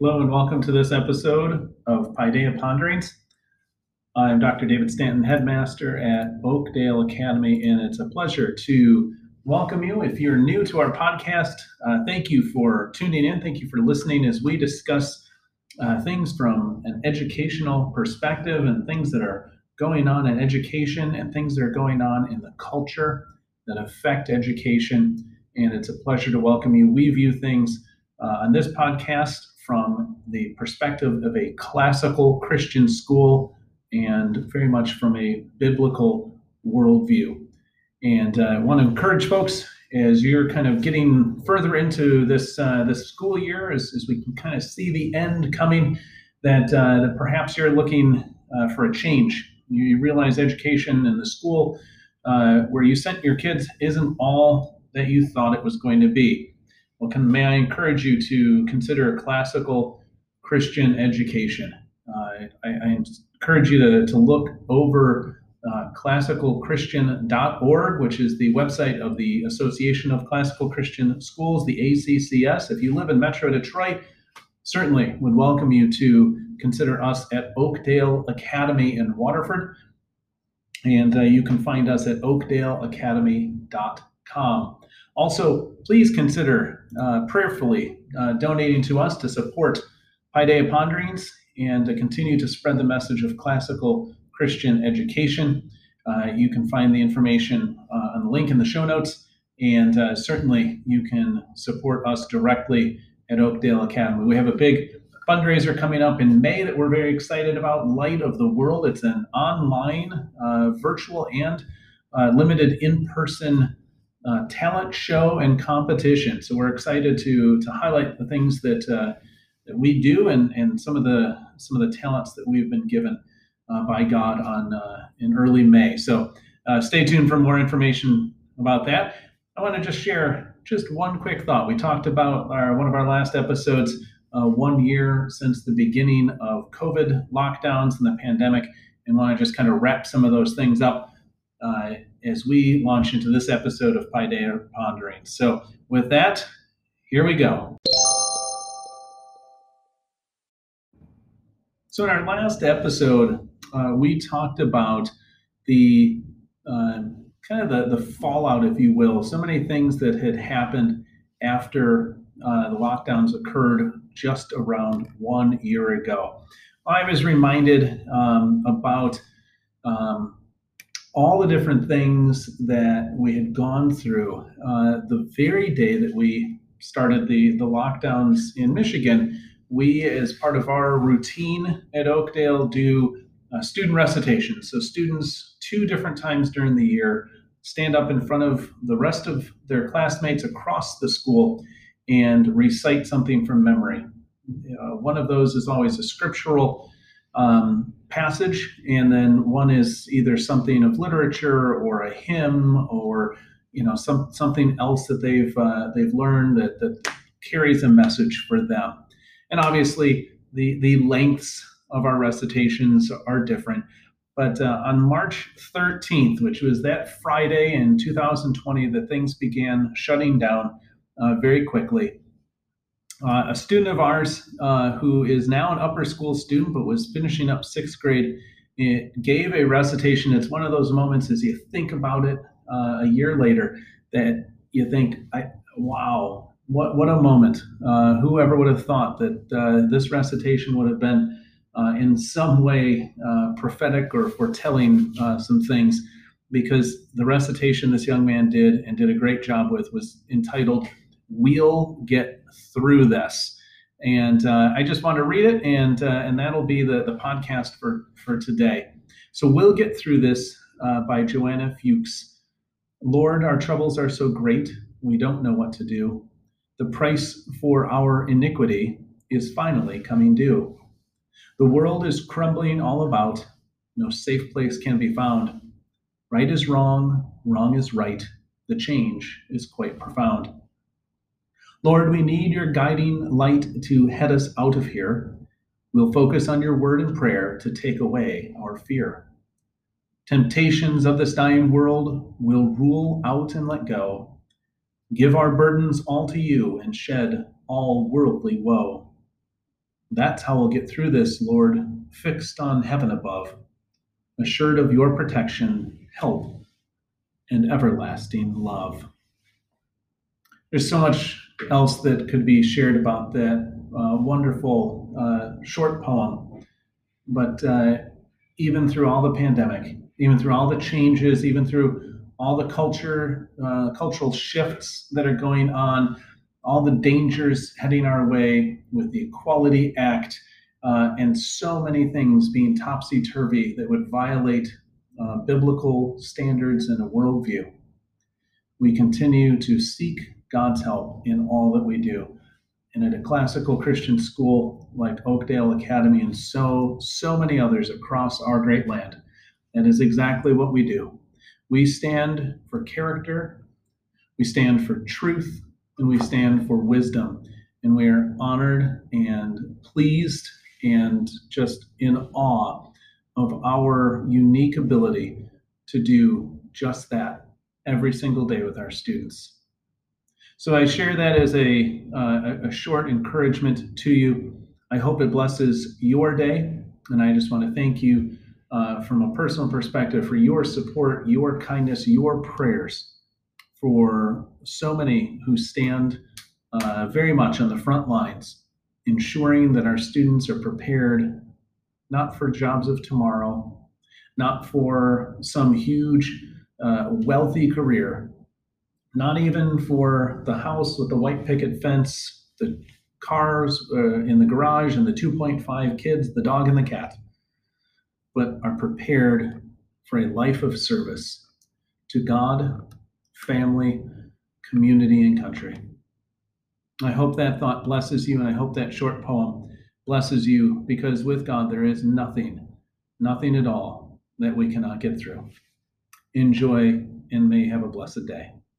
Hello and welcome to this episode of Paideia Ponderings. I'm Dr. David Stanton, headmaster at Oakdale Academy, and it's a pleasure to welcome you. If you're new to our podcast, uh, thank you for tuning in. Thank you for listening as we discuss uh, things from an educational perspective and things that are going on in education and things that are going on in the culture that affect education. And it's a pleasure to welcome you. We view things uh, on this podcast from the perspective of a classical Christian school and very much from a biblical worldview. And uh, I want to encourage folks as you're kind of getting further into this uh, this school year, as, as we can kind of see the end coming, that, uh, that perhaps you're looking uh, for a change. You, realize education in the school uh, where you sent your kids isn't all that you thought it was going to be. Well, can, may I encourage you to consider classical Christian education? Uh, I, I, encourage you to, to look over uh, classicalchristian.org, which is the website of the Association of Classical Christian Schools, the ACCS. If you live in Metro Detroit, certainly would welcome you to consider us at Oakdale Academy in Waterford. And uh, you can find us at oakdaleacademy.com. Also, please consider uh, prayerfully uh, donating to us to support Paideia Ponderings and to continue to spread the message of classical Christian education. Uh, you can find the information uh, on the link in the show notes, and uh, certainly you can support us directly at Oakdale Academy. We have a big fundraiser coming up in May that we're very excited about Light of the World. It's an online, uh, virtual, and limited in person uh, talent show and competition. So we're excited to, to highlight the things that, uh, that we do and, and some of the some of the talents that we've been given uh, by God on uh, in early May. So uh, stay tuned for more information about that. I want to just share just one quick thought. We talked about our, one of our last episodes, uh, one year since the beginning of COVID lockdowns and the pandemic, and want to just kind of wrap some of those things up uh, as we launch into this episode of Paideia Pondering. So with that, here we go. So, in our last episode, uh, we talked about the uh, kind of the, the fallout, if you will, so many things that had happened after uh, the lockdowns occurred just around one year ago. I was reminded um, about um, all the different things that we had gone through uh, the very day that we started the, the lockdowns in Michigan. We, as part of our routine at Oakdale, do uh, student recitation. So students, two different times during the year, stand up in front of the rest of their classmates across the school and recite something from memory. Uh, one of those is always a scriptural um, passage, and then one is either something of literature or a hymn or you know some something else that they've uh, they've learned that that carries a message for them. And obviously, the the lengths of our recitations are different. But uh, on March 13th, which was that Friday in 2020, the things began shutting down uh, very quickly. Uh, a student of ours uh, who is now an upper school student but was finishing up sixth grade gave a recitation. It's one of those moments as you think about it uh, a year later that you think, wow, what, what a moment. Uh, whoever would have thought that this recitation would have been uh, in some way uh, prophetic or foretelling uh, some things because the recitation this young man did and did a great job with was entitled we'll get through this and uh, i just want to read it and uh, and that'll be the, the podcast for for today so we'll get through this uh, by joanna fuchs lord our troubles are so great we don't know what to do the price for our iniquity is finally coming due the world is crumbling all about. No safe place can be found. Right is wrong, wrong is right. The change is quite profound. Lord, we need your guiding light to head us out of here. We'll focus on your word and prayer to take away our fear. Temptations of this dying world will rule out and let go. Give our burdens all to you and shed all worldly woe. That's how we'll get through this, Lord, fixed on heaven above, assured of your protection, help, and everlasting love. There's so much else that could be shared about that uh, wonderful uh, short poem. But uh, even through all the pandemic, even through all the changes, even through all the culture, uh, cultural shifts that are going on, all the dangers heading our way with the Equality Act, uh, and so many things being topsy turvy that would violate uh, biblical standards and a worldview. We continue to seek God's help in all that we do. And at a classical Christian school like Oakdale Academy and so, so many others across our great land, that is exactly what we do. We stand for character, we stand for truth, and we stand for wisdom. And we are honored and pleased and just in awe of our unique ability to do just that every single day with our students. So I share that as a, uh, a short encouragement to you. I hope it blesses your day. And I just want to thank you uh, from a personal perspective for your support, your kindness, your prayers for so many who stand uh, very much on the front lines, ensuring that our students are prepared not for jobs of tomorrow, not for some huge uh, wealthy career, not even for the house with the white picket fence, the cars uh, in the garage, and the 2.5 kids, the dog, and the cat, but are prepared for a life of service to God, family, community, and country. I hope that thought blesses you, and I hope that short poem blesses you because with God there is nothing, nothing at all that we cannot get through. Enjoy and may have a blessed day.